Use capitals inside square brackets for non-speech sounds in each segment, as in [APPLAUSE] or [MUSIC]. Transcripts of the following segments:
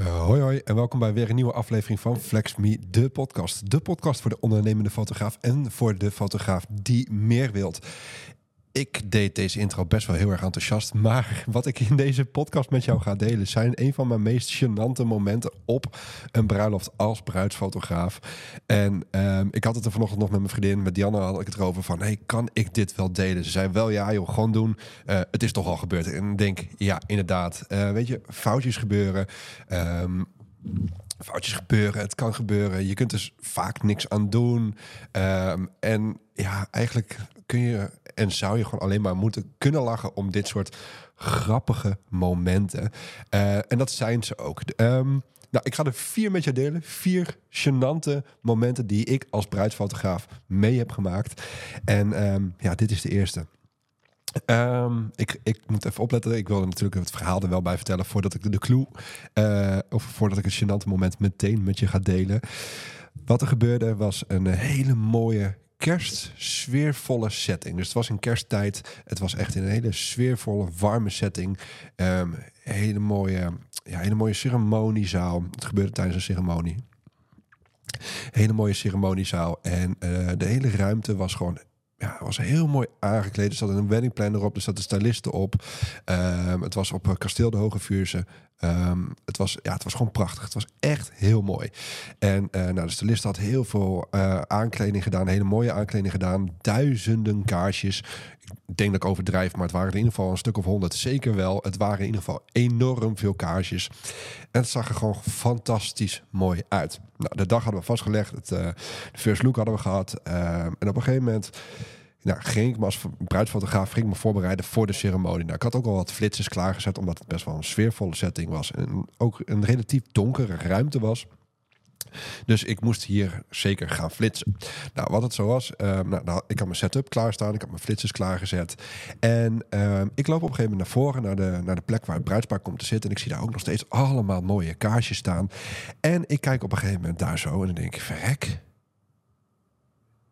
Uh, hoi hoi en welkom bij weer een nieuwe aflevering van Flex Me, de podcast. De podcast voor de ondernemende fotograaf en voor de fotograaf die meer wilt. Ik deed deze intro best wel heel erg enthousiast. Maar wat ik in deze podcast met jou ga delen zijn een van mijn meest gênante momenten op een bruiloft als bruidsfotograaf. En um, ik had het er vanochtend nog met mijn vriendin, met Diana had ik het erover van, hey, kan ik dit wel delen? Ze zei wel, ja joh, gewoon doen. Uh, het is toch al gebeurd. En ik denk, ja, inderdaad. Uh, weet je, foutjes gebeuren. Um, foutjes gebeuren, het kan gebeuren. Je kunt dus vaak niks aan doen. Um, en ja, eigenlijk kun je en zou je gewoon alleen maar moeten kunnen lachen om dit soort grappige momenten. Uh, en dat zijn ze ook. Um, nou, ik ga er vier met je delen. Vier gênante momenten die ik als bruidsfotograaf mee heb gemaakt. En um, ja, dit is de eerste. Um, ik, ik moet even opletten. Ik wilde natuurlijk het verhaal er wel bij vertellen voordat ik de clue, uh, of voordat ik het gênante moment meteen met je ga delen. Wat er gebeurde was een hele mooie kerstsfeervolle setting. Dus het was in kersttijd. Het was echt in een hele sfeervolle, warme setting. Um, hele mooie, ja, hele mooie ceremoniezaal. Het gebeurde tijdens een ceremonie. Hele mooie ceremoniezaal. En uh, de hele ruimte was gewoon ja, was heel mooi aangekleed. Er zat een weddingplanner op, er zat een styliste op. Um, het was op Kasteel de Hoge Vuurse. Um, het, was, ja, het was gewoon prachtig. Het was echt heel mooi. En uh, nou, de stylist had heel veel uh, aankleding gedaan. Hele mooie aankleding gedaan. Duizenden kaarsjes. Ik denk dat ik overdrijf, maar het waren in ieder geval een stuk of honderd. Zeker wel. Het waren in ieder geval enorm veel kaarsjes. En het zag er gewoon fantastisch mooi uit. Nou, de dag hadden we vastgelegd. Het, de first look hadden we gehad. en op een gegeven moment nou, ging ik me als bruidsfotograaf ging ik me voorbereiden voor de ceremonie. Nou, ik had ook al wat flitsers klaargezet, omdat het best wel een sfeervolle setting was. En ook een relatief donkere ruimte was. Dus ik moest hier zeker gaan flitsen. Nou, wat het zo was, uh, nou, nou, ik had mijn setup klaarstaan, ik had mijn flitsers klaargezet. En uh, ik loop op een gegeven moment naar voren, naar de, naar de plek waar het bruidspaar komt te zitten. En ik zie daar ook nog steeds allemaal mooie kaarsjes staan. En ik kijk op een gegeven moment daar zo en dan denk ik, verrek.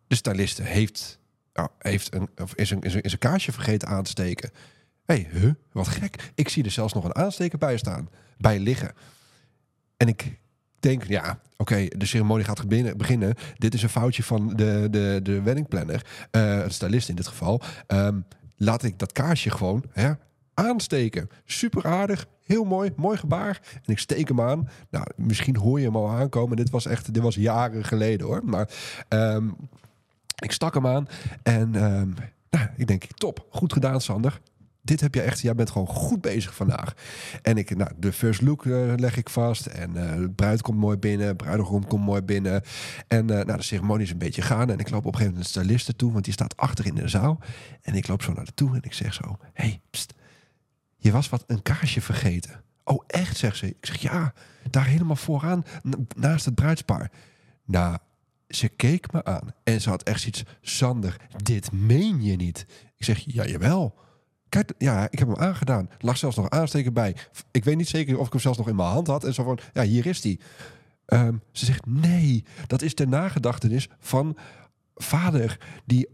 De styliste heeft nou, heeft een, of is, een, is, een, is een kaarsje vergeten aan te steken. Hey, huh, wat gek. Ik zie er zelfs nog een aansteker bij staan, bij liggen. En ik denk, ja, oké, de ceremonie gaat beginnen. Dit is een foutje van de, de, de weddingplanner, uh, het stylist in dit geval. Um, laat ik dat kaarsje gewoon hè, aansteken. Super aardig, heel mooi, mooi gebaar. En ik steek hem aan. Nou, misschien hoor je hem al aankomen. Dit was echt, dit was jaren geleden hoor. Maar um, ik stak hem aan en um, nou, ik denk, top, goed gedaan Sander. Dit heb je echt, jij bent gewoon goed bezig vandaag. En ik, nou, de first look uh, leg ik vast. En uh, de bruid komt mooi binnen, bruidegom komt mooi binnen. En uh, nou, de ceremonie is een beetje gaan. En ik loop op een gegeven moment de styliste toe, want die staat achter in de zaal. En ik loop zo naar de toe en ik zeg zo: hey, je was wat een kaarsje vergeten. Oh, echt, zegt ze. Ik zeg ja, daar helemaal vooraan, naast het bruidspaar. Nou, ze keek me aan en ze had echt zoiets, Sander, dit meen je niet. Ik zeg, ja, jawel. Kijk, ja, ik heb hem aangedaan. Lag zelfs nog aansteken bij. Ik weet niet zeker of ik hem zelfs nog in mijn hand had. En zo van, ja, hier is die. Um, ze zegt, nee, dat is de nagedachtenis van vader die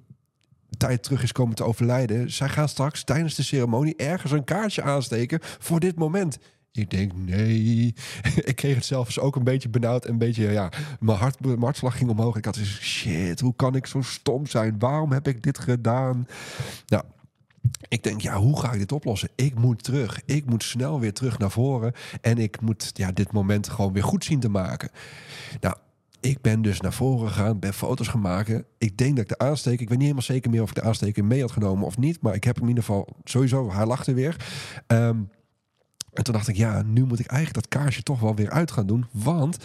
tijd terug is komen te overlijden. Zij gaan straks tijdens de ceremonie ergens een kaartje aansteken voor dit moment. Ik denk, nee. [LAUGHS] ik kreeg het zelfs ook een beetje benauwd. Een beetje, ja, mijn, hart, mijn hartslag ging omhoog. Ik had dus, shit, hoe kan ik zo stom zijn? Waarom heb ik dit gedaan? Nou, ik denk, ja, hoe ga ik dit oplossen? Ik moet terug. Ik moet snel weer terug naar voren. En ik moet ja, dit moment gewoon weer goed zien te maken. Nou, ik ben dus naar voren gegaan, ben foto's maken. Ik denk dat ik de aansteker, ik weet niet helemaal zeker meer of ik de aansteker mee had genomen of niet. Maar ik heb hem in ieder geval sowieso, hij lachte weer. Um, en toen dacht ik, ja, nu moet ik eigenlijk dat kaarsje toch wel weer uit gaan doen. Want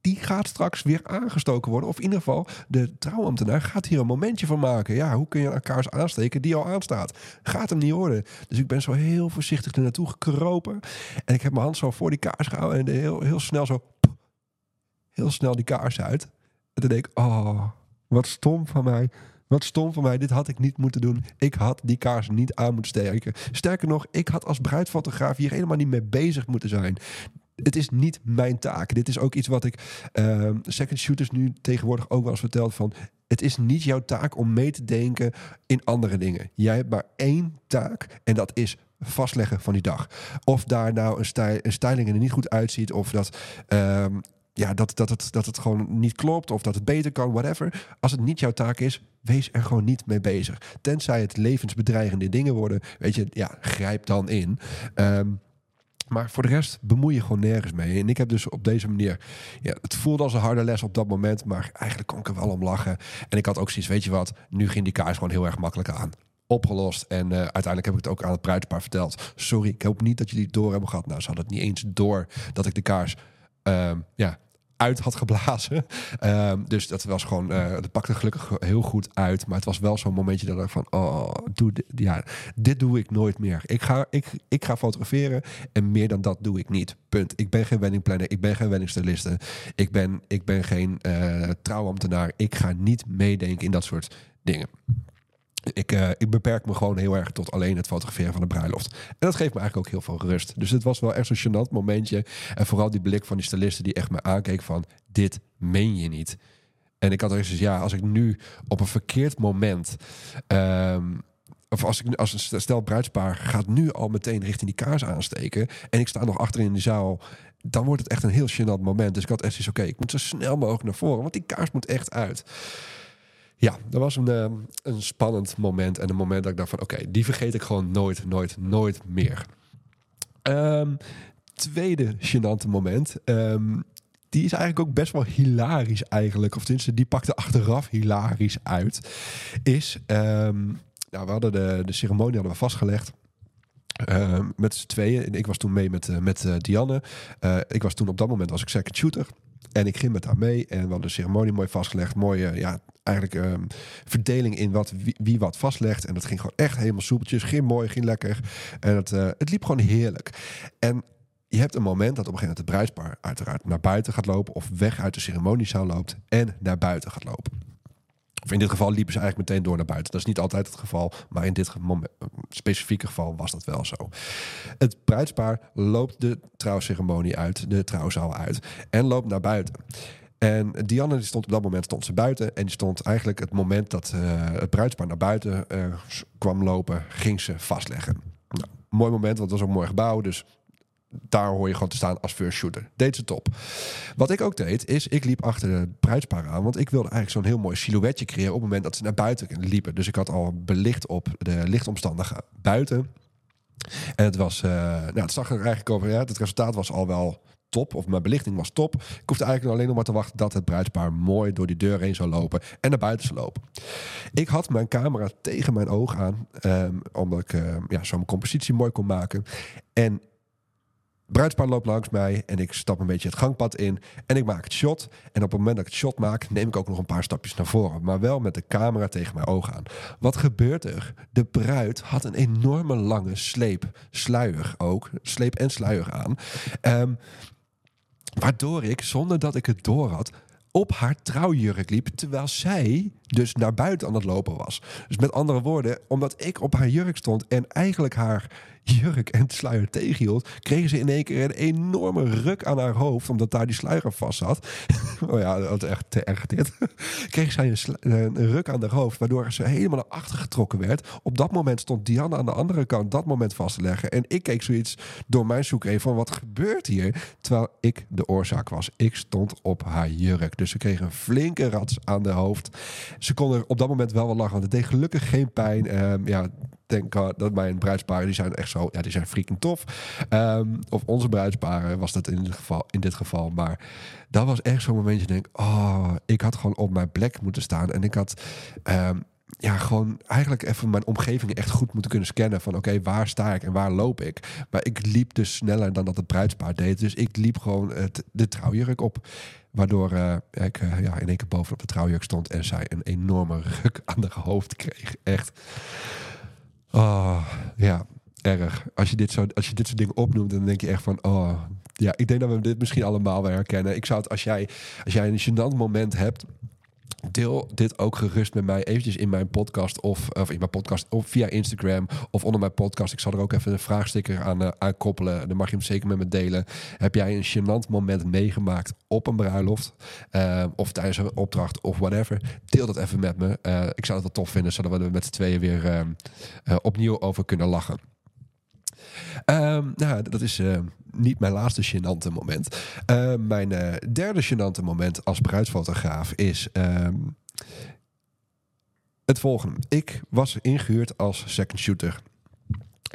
die gaat straks weer aangestoken worden. Of in ieder geval, de trouwambtenaar gaat hier een momentje van maken. Ja, hoe kun je een kaars aansteken die al aanstaat? Gaat hem niet worden. Dus ik ben zo heel voorzichtig er naartoe gekropen. En ik heb mijn hand zo voor die kaars gehouden. En heel, heel snel zo... Heel snel die kaars uit. En toen denk ik, oh, wat stom van mij. Wat stom van mij, dit had ik niet moeten doen. Ik had die kaars niet aan moeten steken. Sterker nog, ik had als bruidfotograaf hier helemaal niet mee bezig moeten zijn. Het is niet mijn taak. Dit is ook iets wat ik uh, second shooters nu tegenwoordig ook wel eens verteld van. Het is niet jouw taak om mee te denken in andere dingen. Jij hebt maar één taak en dat is vastleggen van die dag. Of daar nou een, stijl, styling er niet goed uitziet, of dat, ehm, ja, dat, dat, het, dat het gewoon niet klopt, of dat het beter kan, whatever. Als het niet jouw taak is, wees er gewoon niet mee bezig. Tenzij het levensbedreigende dingen worden, weet je, ja, grijp dan in. Ehm, maar voor de rest bemoei je gewoon nergens mee. En ik heb dus op deze manier... Ja, het voelde als een harde les op dat moment. Maar eigenlijk kon ik er wel om lachen. En ik had ook zoiets, weet je wat? Nu ging die kaars gewoon heel erg makkelijk aan. Opgelost. En uh, uiteindelijk heb ik het ook aan het bruidspaar verteld. Sorry, ik hoop niet dat jullie het door hebben gehad. Nou, ze hadden het niet eens door dat ik de kaars... Uh, ja, uit had geblazen. Um, [LAUGHS] dus dat was gewoon, uh, dat pakte gelukkig heel goed uit. Maar het was wel zo'n momentje dat ik van, oh, doe dit, ja, dit doe ik nooit meer. Ik ga, ik, ik ga fotograferen en meer dan dat doe ik niet. Punt. Ik ben geen weddingplanner, ik ben geen weddingstyliste. Ik ben, ik ben geen uh, trouwambtenaar. Ik ga niet meedenken in dat soort dingen. Ik, uh, ik, beperk me gewoon heel erg tot alleen het fotograferen van de bruiloft. En dat geeft me eigenlijk ook heel veel rust. Dus het was wel echt zo'n gênant momentje. En vooral die blik van die stylisten die echt me aankeek van... dit meen je niet. En ik had er eens ja, als ik nu op een verkeerd moment... Um, of als ik als een stel bruidspaar gaat nu al meteen richting die kaars aansteken... en ik sta nog achterin in de zaal dan wordt het echt een heel gênant moment. Dus ik had echt zoiets, oké, ik moet zo snel mogelijk naar voren, want die kaars moet echt uit. Ja, dat was een, uh, een spannend moment. En een moment dat ik dacht van... oké, die vergeet ik gewoon nooit, nooit, nooit meer. Um, tweede gênante moment... Um, die is eigenlijk ook best wel hilarisch eigenlijk. Of tenminste, die pakte achteraf hilarisch uit. Is, nou, we hadden de, de ceremonie hadden we vastgelegd. Uh, met z'n tweeën. Ik was toen mee met, uh, met uh, Dianne. ik was toen op dat moment was ik second shooter. En ik ging met haar mee en we hadden de ceremonie mooi vastgelegd. Mooie, ja, eigenlijk um, verdeling in wat, wie, wat vastlegt. En dat ging gewoon echt helemaal soepeltjes. Ging mooi, ging lekker. En het, uh, het liep gewoon heerlijk. En je hebt een moment dat op een gegeven moment het bruidspaar uiteraard naar buiten gaat lopen. Of weg uit de ceremoniezaal loopt en naar buiten gaat lopen. Of in dit geval liepen ze eigenlijk meteen door naar buiten. Dat is niet altijd het geval, maar in dit specifieke geval was dat wel zo. Het bruidspaar loopt de trouwceremonie uit, de trouwzaal uit en loopt naar buiten. En Dianne die stond op dat moment stond ze buiten. En die stond eigenlijk het moment dat uh, het bruidspaar naar buiten uh, kwam lopen, ging ze vastleggen. Nou, mooi moment, want het was een mooi gebouw. Dus daar hoor je gewoon te staan als first shooter. Deed ze top. Wat ik ook deed, is ik liep achter de bruidspaar aan. Want ik wilde eigenlijk zo'n heel mooi silhouetje creëren op het moment dat ze naar buiten liepen. Dus ik had al belicht op de lichtomstandigen buiten. En het was, uh, nou, het zag er eigenlijk over. Ja, het resultaat was al wel top. Of mijn belichting was top. Ik hoefde eigenlijk alleen nog maar te wachten dat het bruidspaar mooi door die deur heen zou lopen en naar buiten zou lopen. Ik had mijn camera tegen mijn oog aan, um, omdat ik uh, ja, zo mijn compositie mooi kon maken. En bruidspaar loopt langs mij en ik stap een beetje het gangpad in en ik maak het shot. En op het moment dat ik het shot maak, neem ik ook nog een paar stapjes naar voren. Maar wel met de camera tegen mijn oog aan. Wat gebeurt er? De bruid had een enorme lange sleep, sluier ook, sleep en sluier aan. Um, waardoor ik, zonder dat ik het door had, op haar trouwjurk liep, terwijl zij dus naar buiten aan het lopen was. Dus met andere woorden, omdat ik op haar jurk stond en eigenlijk haar jurk en sluier tegenhield, kregen ze in één keer een enorme ruk aan haar hoofd, omdat daar die sluier vast zat. [LAUGHS] oh ja, dat is echt te erg dit. [LAUGHS] kreeg zij een, ruk aan haar hoofd, waardoor ze helemaal naar achter getrokken werd. Op dat moment stond Diana aan de andere kant dat moment vast te leggen. En ik keek zoiets door mijn zoek van wat gebeurt hier? Terwijl ik de oorzaak was. Ik stond op haar jurk. Dus ze kreeg een flinke rats aan de hoofd. Ze kon er op dat moment wel wat lachen, want het deed gelukkig geen pijn. Um, ja, denk uh, dat mijn bruidsparen, die zijn echt zo, ja, die zijn freaking tof. Um, of onze bruidsparen was dat in dit geval, in dit geval. Maar dat was echt zo'n momentje, denk oh, ik had gewoon op mijn plek moeten staan. En ik had, um, ja, gewoon eigenlijk even mijn omgeving echt goed moeten kunnen scannen. Van oké, waar sta ik en waar loop ik? Maar ik liep dus sneller dan dat het bruidspaar deed. Dus ik liep gewoon het, de trouwjurk op. Waardoor uh, ik uh, ja, in één keer bovenop de trouwjurk stond en zij een enorme ruk [LAUGHS] aan haar hoofd kreeg. Echt. Oh, ja, erg. Als je, dit zo, als je dit soort dingen opnoemt, dan denk je echt van... Oh, ja, ik denk dat we dit misschien allemaal wel herkennen. Ik zou het, als jij, als jij een gênant moment hebt deel dit ook gerust met mij eventjes in mijn podcast of, of in mijn podcast of via Instagram of onder mijn podcast. Ik zal er ook even een vraagsticker aan, uh, aan koppelen. Dan mag je hem zeker met me delen. Heb jij een gênant moment meegemaakt op een bruiloft uh, of tijdens een opdracht of whatever? Deel dat even met me. Uh, ik zou het wel tof vinden, zodat we er met z'n tweeën weer opnieuw over kunnen lachen. Ehm, nou, dat is uh, niet mijn laatste gênante moment. Uh, mijn uh, derde gênante moment als bruidsfotograaf is... Um, het volgende. Ik was ingehuurd als second shooter.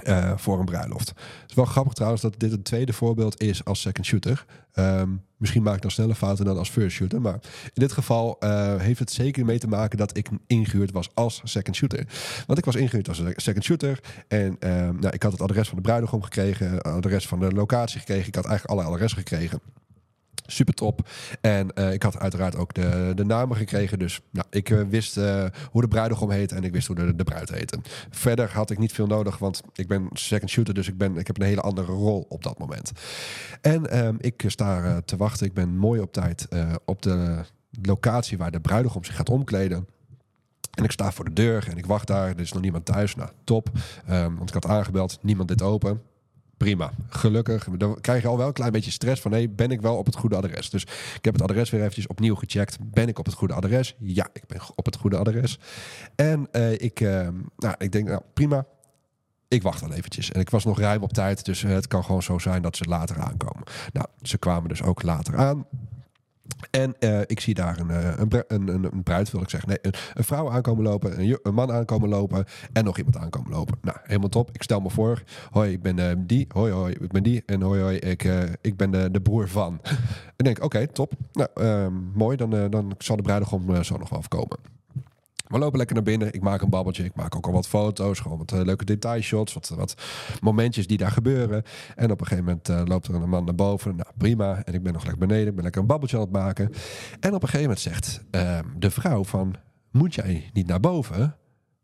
Uh, voor een bruiloft. Het is wel grappig trouwens dat dit een tweede voorbeeld is als second shooter. Um, misschien maak ik dan sneller fouten dan als first shooter. Maar in dit geval uh, heeft het zeker mee te maken dat ik ingehuurd was als second shooter. Want ik was ingehuurd als second shooter. En um, nou, ik had het adres van de bruidegom gekregen, het adres van de locatie gekregen. Ik had eigenlijk alle adressen gekregen. Super top. En uh, ik had uiteraard ook de, de namen gekregen. Dus nou, ik uh, wist uh, hoe de bruidegom heette en ik wist hoe de, de bruid heette. Verder had ik niet veel nodig, want ik ben second shooter, dus ik, ben, ik heb een hele andere rol op dat moment. En um, ik sta te wachten. Ik ben mooi op tijd op de locatie waar de bruidegom zich gaat omkleden. En ik sta voor de deur en ik wacht daar. Er is nog niemand thuis. Nou, top. Um, want ik had aangebeld, niemand dit open prima. Gelukkig. Dan krijg je al wel een klein beetje stress van... hey, ben ik wel op het goede adres? Dus ik heb het adres weer eventjes opnieuw gecheckt. Ben ik op het goede adres? Ja, ik ben op het goede adres. En uh, ik, uh, nou, ik denk, nou, prima. Ik wacht wel eventjes. En ik was nog ruim op tijd, dus het kan gewoon zo zijn dat ze later aankomen. Nou, ze kwamen dus ook later aan. En uh, ik zie daar een, een, een, een, bruid, wil ik zeggen. Nee, een, vrouw aankomen lopen, een, man aankomen lopen en nog iemand aankomen lopen. Nou, helemaal top. Ik stel me voor. Hoi, ik ben uh, die. Hoi, hoi, ik ben die. En hoi, hoi, ik, ik ben de, de broer van. [LAUGHS] en denk, oké, top. Nou, ehm, mooi. Dan, dan zal de bruidegom zo nog wel afkomen. We lopen lekker naar binnen. Ik maak een babbeltje. Ik maak ook al wat foto's. Gewoon wat uh, leuke detailshots. Wat, wat momentjes die daar gebeuren. En op een gegeven moment uh, loopt er een man naar boven. Nou, prima. En ik ben nog lekker beneden. Ik ben lekker een babbeltje aan het maken. En op een gegeven moment zegt uh, de vrouw van... Moet jij niet naar boven?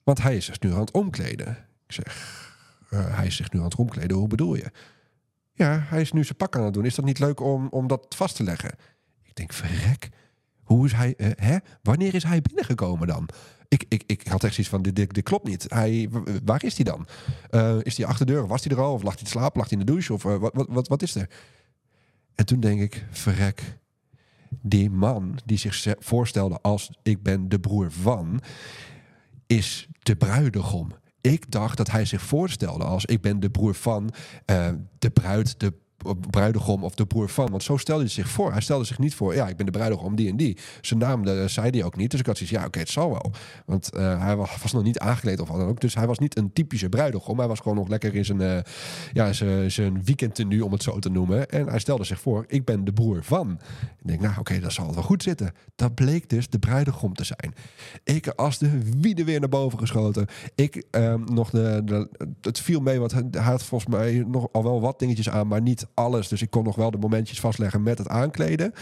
Want hij is zich nu aan het omkleden. Ik zeg... hij is zich nu aan het omkleden. Hoe bedoel je? Ja, hij is nu zijn pak aan het doen. Is dat niet leuk om, om dat vast te leggen? Ik denk, verrek. Hoe is hij, uh, hè? Wanneer is hij binnengekomen dan? Ik, ik, ik had echt zoiets van, dit, dit, klopt niet. Hij, waar is hij dan? Uh, is hij achter de deur? Was hij er al? Of lag hij te slapen? Lag hij in de douche? Of uh, wat, wat, wat, is er? En toen denk ik, verrek. Die man die zich voorstelde als ik ben de broer van, is de bruidegom. Ik dacht dat hij zich voorstelde als ik ben de broer van de bruid, de bruidegom of de broer van. Want zo stelde hij zich voor. Hij stelde zich niet voor, ja, ik ben de bruidegom die en die. Zijn naam de, zei hij ook niet. Dus ik had zoiets, ja, oké, het zal wel. Want uh, hij was, nog niet aangekleed of wat dan ook. Dus hij was niet een typische bruidegom. Hij was gewoon nog lekker in zijn, uh, ja, zijn, zijn weekendtenu, om het zo te noemen. En hij stelde zich voor, ik ben de broer van. Ik denk, nou, oké, dat zal wel goed zitten. Dat bleek dus de bruidegom te zijn. Ik als de wiede weer naar boven geschoten. Ik um, nog de, de, het viel mee, want hij had volgens mij nog al wel wat dingetjes aan, maar niet alles. Dus ik kon nog wel de momentjes vastleggen met het aankleden.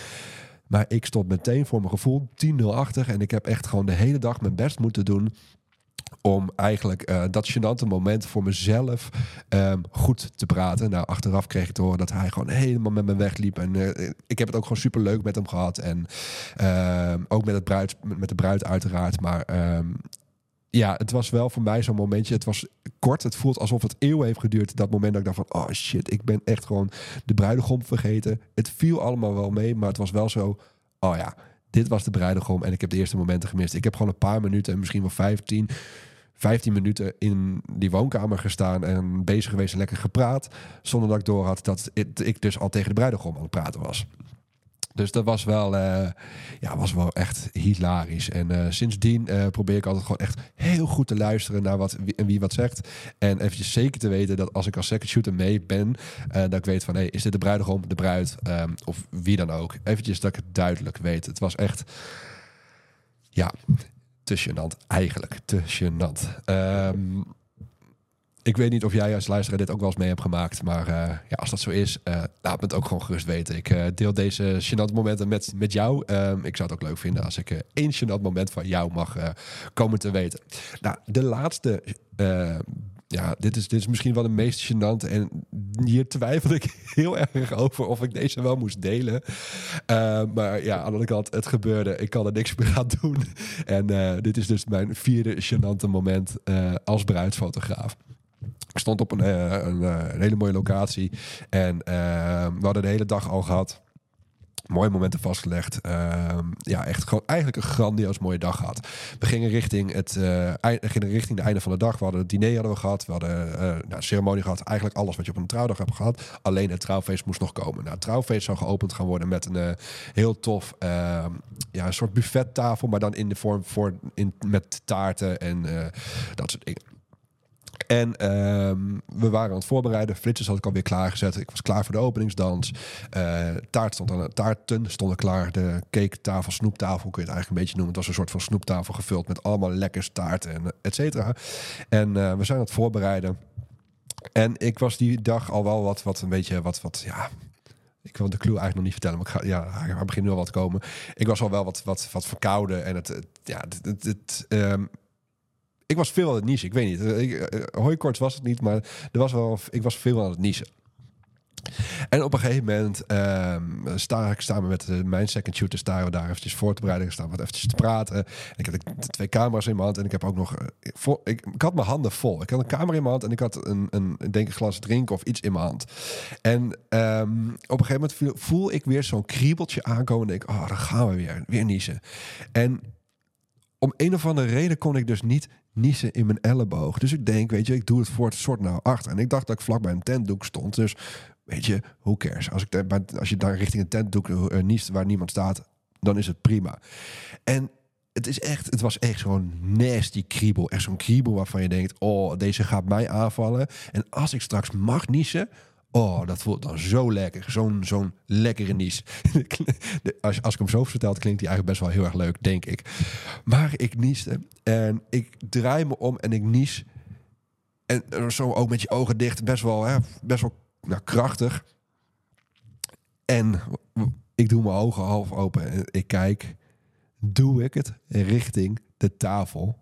Maar ik stond meteen voor mijn gevoel 10-0 achter. En ik heb echt gewoon de hele dag mijn best moeten doen om eigenlijk uh, dat gênante moment voor mezelf um, goed te praten. Nou, achteraf kreeg ik te horen dat hij gewoon helemaal met me wegliep. En uh, ik heb het ook gewoon super leuk met hem gehad. En uh, ook met, het bruid, met de bruid uiteraard. Maar um, ja, het was wel voor mij zo'n momentje. Het was kort. Het voelt alsof het eeuwen heeft geduurd. Dat moment dat ik dacht van, oh shit, ik ben echt gewoon de bruidegom vergeten. Het viel allemaal wel mee, maar het was wel zo, oh ja, dit was de bruidegom. En ik heb de eerste momenten gemist. Ik heb gewoon een paar minuten, misschien wel 15, 15 minuten in die woonkamer gestaan en bezig geweest en lekker gepraat. Zonder dat ik door had dat ik dus al tegen de bruidegom aan het praten was. Dus dat was wel, uh, ja, was wel echt hilarisch. En uh, sindsdien uh, probeer ik altijd gewoon echt heel goed te luisteren naar wat wie, wie wat zegt. En eventjes zeker te weten dat als ik als second shooter mee ben, dat ik weet van hey, is dit de bruidegom, de bruid um, of wie dan ook. Eventjes dat ik het duidelijk weet. Het was echt, ja, te. Eigenlijk te gênant. Um, ik weet niet of jij als luisteraar dit ook wel eens mee hebt gemaakt. Maar uh, ja, als dat zo is, uh, laat me het ook gewoon gerust weten. Ik uh, deel deze gênante momenten met, met jou. Um, ik zou het ook leuk vinden als ik één gênant moment van jou mag komen te weten. Nou, de laatste... ja, dit is, dit is misschien wel de meest gênante. En hier twijfel ik [LAUGHS] heel erg over of ik deze wel moest delen. maar ja, aan de andere kant, het gebeurde. Ik kan er niks meer aan doen. En dit is dus mijn vierde gênante moment als bruidsfotograaf. Ik stond op een, een, een, hele mooie locatie. En uh, we hadden de hele dag al gehad. mooie momenten vastgelegd. Ehm, ja, echt gewoon eigenlijk een grandioos mooie dag gehad. We gingen richting het gingen richting de einde van de dag. We hadden het diner hadden we gehad. We hadden uh, nou, ceremonie gehad. Eigenlijk alles wat je op een trouwdag hebt gehad. Alleen het trouwfeest moest nog komen. Nou, het trouwfeest zou geopend gaan worden met een heel tof ehm, ja, een soort buffettafel, maar dan in de vorm voor in, met taarten en dat soort dingen. En ehm, we waren aan het voorbereiden. Flitsers had ik alweer klaargezet. Ik was klaar voor de openingsdans. Uh, taart stond aan, taarten stonden klaar. De cake tafel, snoeptafel kun je het eigenlijk een beetje noemen. Het was een soort van snoeptafel gevuld met allemaal lekkers, taarten en et cetera. En uh, we zijn aan het voorbereiden. En ik was die dag al wel wat, wat een beetje, wat, wat, ja, ik wil de clue eigenlijk nog niet vertellen, maar ik ga, ja, er begint nu al wat komen. Ik was al wel wat, wat, wat verkouden en het, ja, het, het, um, ik was veel aan het niezen. Ik weet niet. Uh, hooikorts was het niet, maar er was wel, ik was veel aan het niezen. En op een gegeven moment um, sta ik samen met mijn second shooter staan we daar eventjes voor te bereiden. Staan wat eventjes te praten. En ik de twee camera's in mijn hand en ik heb ook nog... Ik, ik, had mijn handen vol. Ik had een camera in mijn hand en ik had een, een denk glas drinken of iets in mijn hand. En um, op een gegeven moment voel ik weer zo'n kriebeltje aankomen en denk oh, daar gaan we weer. Weer niezen. En om een of andere reden kon ik dus niet niezen in mijn elleboog. Dus ik denk, weet je, ik doe het voor het soort naar achter. En ik dacht dat ik vlak bij een tentdoek stond. Dus weet je, hoe cares? Als, ik, als je daar richting een tentdoek uh, niest waar niemand staat, dan is het prima. En het is echt, het was echt zo'n nasty kriebel. Echt zo'n kriebel waarvan je denkt, oh, deze gaat mij aanvallen. En als ik straks mag niezen, Oh, dat voelt dan zo lekker. Zo'n zo'n lekkere nies. [LAUGHS] als, als ik hem zo vertel, klinkt hij eigenlijk best wel heel erg leuk, denk ik. Maar ik nieste en ik draai me om en ik nies. En zo ook met je ogen dicht, best wel, hè, best wel nou, krachtig. En ik doe mijn ogen half open en ik kijk. Doe ik het richting de tafel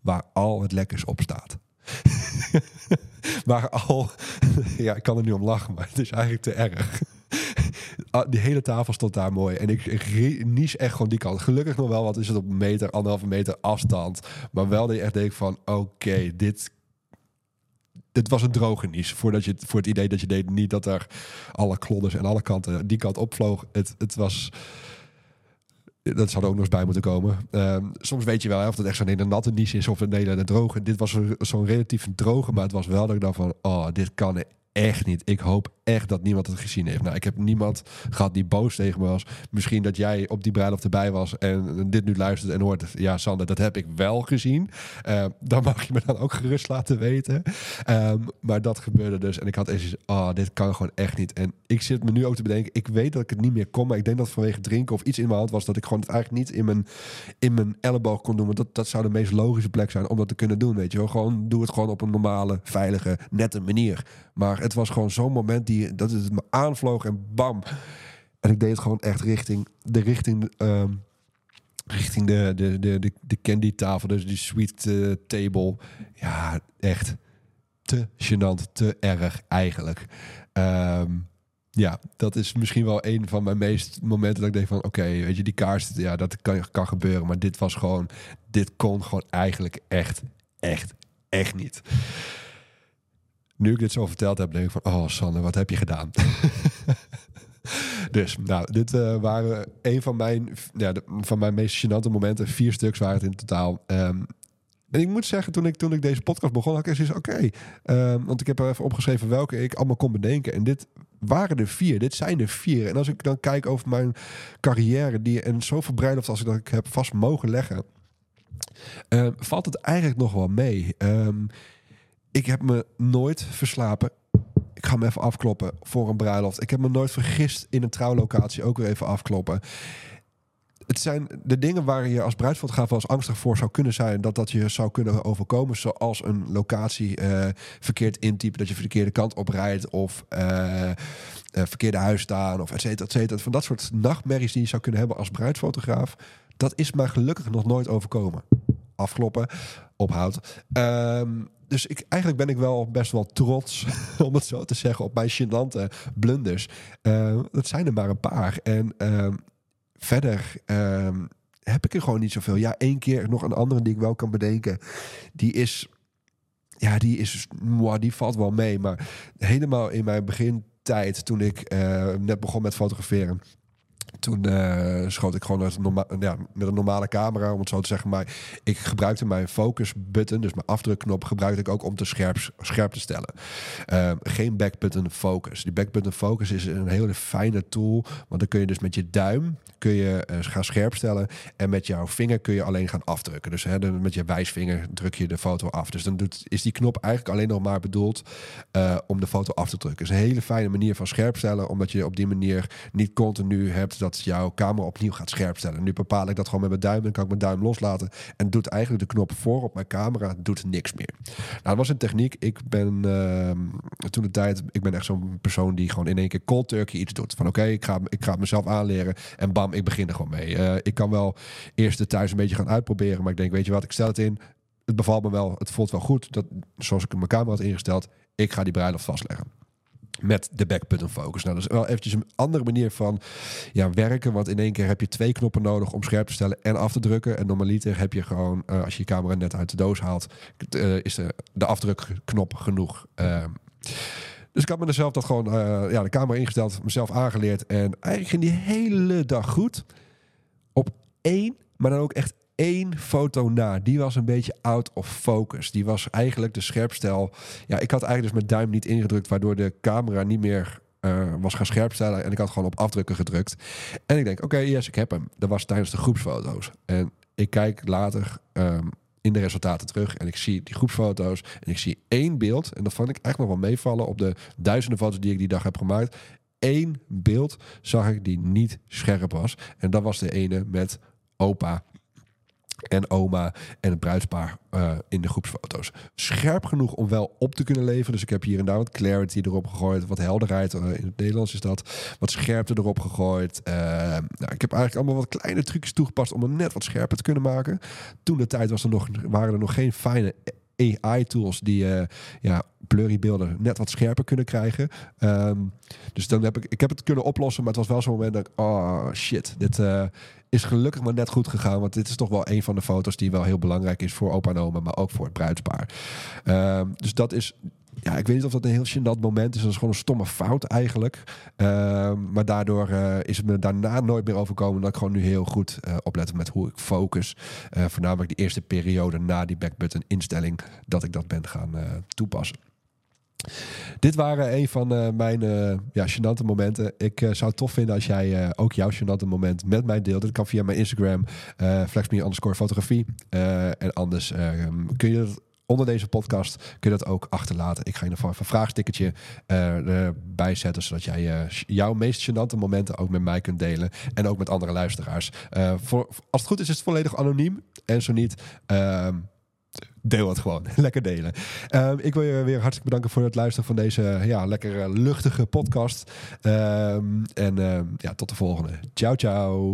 waar al het lekkers op staat. [LAUGHS] [LAUGHS] maar al, [LAUGHS] ja, ik kan er nu om lachen, maar het is eigenlijk te erg. [LAUGHS] Ah, die hele tafel stond daar mooi. En ik, ik nies echt gewoon die kant. Gelukkig nog wel, wat is het op een meter, anderhalve meter afstand. Maar wel dat je echt denkt van, oké, dit... Dit was een droge nies. Voordat je, voor het idee dat je deed niet dat er alle klodders en alle kanten die kant opvloog. Het, het was dat zou er ook nog eens bij moeten komen. Ehm, soms weet je wel of het echt zo'n hele natte niche is of een hele droge. Dit was zo'n relatief droge, maar het was wel dat ik dan van, oh, dit kan echt niet. Ik hoop echt dat niemand het gezien heeft. Nou, ik heb niemand gehad die boos tegen me was. Misschien dat jij op die bruiloft erbij was en dit nu luistert en hoort. Ja, Sander, dat heb ik wel gezien. Uh, dan mag je me dan ook gerust laten weten. Um, maar dat gebeurde dus. En ik had eens, oh, dit kan gewoon echt niet. En ik zit me nu ook te bedenken. Ik weet dat ik het niet meer kon, maar ik denk dat vanwege drinken of iets in mijn hand was dat ik gewoon het eigenlijk niet in mijn, in mijn elleboog kon doen. Want dat, dat zou de meest logische plek zijn om dat te kunnen doen. Weet je gewoon doe het gewoon op een normale, veilige, nette manier. Maar het was gewoon zo'n moment die dat het me aanvloog en bam. En ik deed het gewoon echt richting de richting. Uh, richting de, de, de, de, candy tafel, dus die sweet uh, table. Ja, echt te gênant, te erg eigenlijk. Um, ja, dat is misschien wel een van mijn meest momenten dat ik denk van... oké, weet je, die kaars, ja, dat kan, kan gebeuren. Maar dit was gewoon... dit kon gewoon eigenlijk echt, echt, echt niet nu ik dit zo verteld heb, denk ik van... Oh, Sanne, wat heb je gedaan? [LAUGHS] dus, nou, dit uh, waren een van mijn, ja, van mijn meest gênante momenten. Vier stuks waren het in totaal. Um, en ik moet zeggen, toen ik, toen ik deze podcast begon, had ik eens oké. Um, want ik heb er even opgeschreven welke ik allemaal kon bedenken. En dit waren er vier. Dit zijn er vier. En als ik dan kijk over mijn carrière, die en zoveel bruiloft als ik dat ik heb vast mogen leggen, um, valt het eigenlijk nog wel mee. Um, ik heb me nooit verslapen. Ik ga me even afkloppen voor een bruiloft. Ik heb me nooit vergist in een trouwlocatie. Ook weer even afkloppen. Het zijn de dingen waar je als bruidsfotograaf wel eens angstig voor zou kunnen zijn. Dat dat je zou kunnen overkomen. Zoals een locatie uh, verkeerd intypen. Dat je verkeerde kant oprijdt. Of uh, uh, verkeerde huis staan. Of et cetera, et cetera. Van dat soort nachtmerries die je zou kunnen hebben als bruidsfotograaf. Dat is mij gelukkig nog nooit overkomen. Afkloppen, ophoud. Um, dus ik, eigenlijk ben ik wel best wel trots, [LAUGHS] om het zo te zeggen, op mijn gênante blunders. Dat zijn er maar een paar. En uh, verder uh, heb ik er gewoon niet zoveel. Ja, één keer nog een andere die ik wel kan bedenken. Die is, ja, die is, moi, die valt wel mee. Maar helemaal in mijn begintijd, toen ik eh, net begon met fotograferen Toen uh, schoot ik gewoon ja, met een normale camera, om het zo te zeggen. Maar ik gebruikte mijn focus button, dus mijn afdrukknop, gebruikte ik ook om te scherp, te stellen. Uh, geen backbutton focus. Die backbutton focus is een hele fijne tool, want dan kun je dus met je duim kun je uh, gaan scherp stellen en met jouw vinger kun je alleen gaan afdrukken. Dus hè, met je wijsvinger druk je de foto af. Dus dan doet, is die knop eigenlijk alleen nog maar bedoeld om de foto af te drukken. Het is een hele fijne manier van scherp stellen, omdat je op die manier niet continu hebt dat jouw camera opnieuw gaat scherp stellen. Nu bepaal ik dat gewoon met mijn duim. Dan kan ik mijn duim loslaten. En doet eigenlijk de knop voor op mijn camera doet niks meer. Nou, dat was een techniek. Ik ben uh, toen de tijd, ik ben echt zo'n persoon die gewoon in één keer cold turkey iets doet. Van oké, ik, ga, ik ga het mezelf aanleren. En bam, ik begin er gewoon mee. Uh, ik kan wel eerst de thuis een beetje gaan uitproberen. Maar ik denk, weet je wat, ik stel het in. Het bevalt me wel. Het voelt wel goed. Dat, zoals ik mijn camera had ingesteld. Ik ga die bruiloft vastleggen met de backbutton focus. Nou, dat is wel eventjes een andere manier van ja, werken. Want in één keer heb je twee knoppen nodig om scherp te stellen en af te drukken. En normaliter heb je gewoon, uh, als je je camera net uit de doos haalt, uh, is de, de afdrukknop genoeg. Uh, dus ik had mezelf dat gewoon, ja, de camera ingesteld, mezelf aangeleerd. En eigenlijk ging die hele dag goed. Op één, maar dan ook echt één foto na. Die was een beetje out of focus. Die was eigenlijk de scherpstel. Ja, ik had eigenlijk dus mijn duim niet ingedrukt, waardoor de camera niet meer uh, was gaan scherpstellen. En ik had gewoon op afdrukken gedrukt. En ik denk, oké, yes, ik heb hem. Dat was tijdens de groepsfoto's. En ik kijk later um, in de resultaten terug en ik zie die groepsfoto's en ik zie één beeld. En dat vond ik echt nog wel meevallen op de duizenden foto's die ik die dag heb gemaakt. Eén beeld zag ik die niet scherp was. En dat was de ene met opa en oma en het bruidspaar uh, in de groepsfoto's. Scherp genoeg om wel op te kunnen leveren. Dus ik heb hier en daar wat clarity erop gegooid. Wat helderheid. Uh, in het Nederlands is dat. Wat scherpte erop gegooid. Uh, nou, ik heb eigenlijk allemaal wat kleine trucjes toegepast om het net wat scherper te kunnen maken. Toen de tijd was er nog, waren er nog geen fijne AI-tools die uh, ja, blurry beelden net wat scherper kunnen krijgen. Um, dus dan heb ik, ik heb het kunnen oplossen, maar het was wel zo'n moment dat ik, oh shit, dit is gelukkig maar net goed gegaan. Want dit is toch wel een van de foto's die wel heel belangrijk is voor opa en oma, maar ook voor het bruidspaar. Um, dus dat is ja, ik weet niet of dat een heel gênant moment is. Dat is gewoon een stomme fout eigenlijk. Uh, maar daardoor uh, is het me daarna nooit meer overkomen dat ik gewoon nu heel goed uh, oplet met hoe ik focus. Uh, voornamelijk de eerste periode na die backbutton instelling dat ik dat ben gaan toepassen. Dit waren een van uh, mijn uh, ja, gênante momenten. Ik uh, zou het tof vinden als jij ook jouw gênante moment met mij deelt. Dat kan via mijn Instagram, flexme underscore fotografie. en anders kun je het onder deze podcast kun je dat ook achterlaten. Ik ga geval even een vraagstickertje uh, erbij zetten, zodat jij uh, jouw meest gênante momenten ook met mij kunt delen. En ook met andere luisteraars. Uh, voor, als het goed is, is het volledig anoniem. En zo niet, uh, deel het gewoon. [LAUGHS] Lekker delen. Uh, ik wil je weer hartelijk bedanken voor het luisteren van deze ja, lekker luchtige podcast. Uh, en ja, tot de volgende. Ciao, ciao.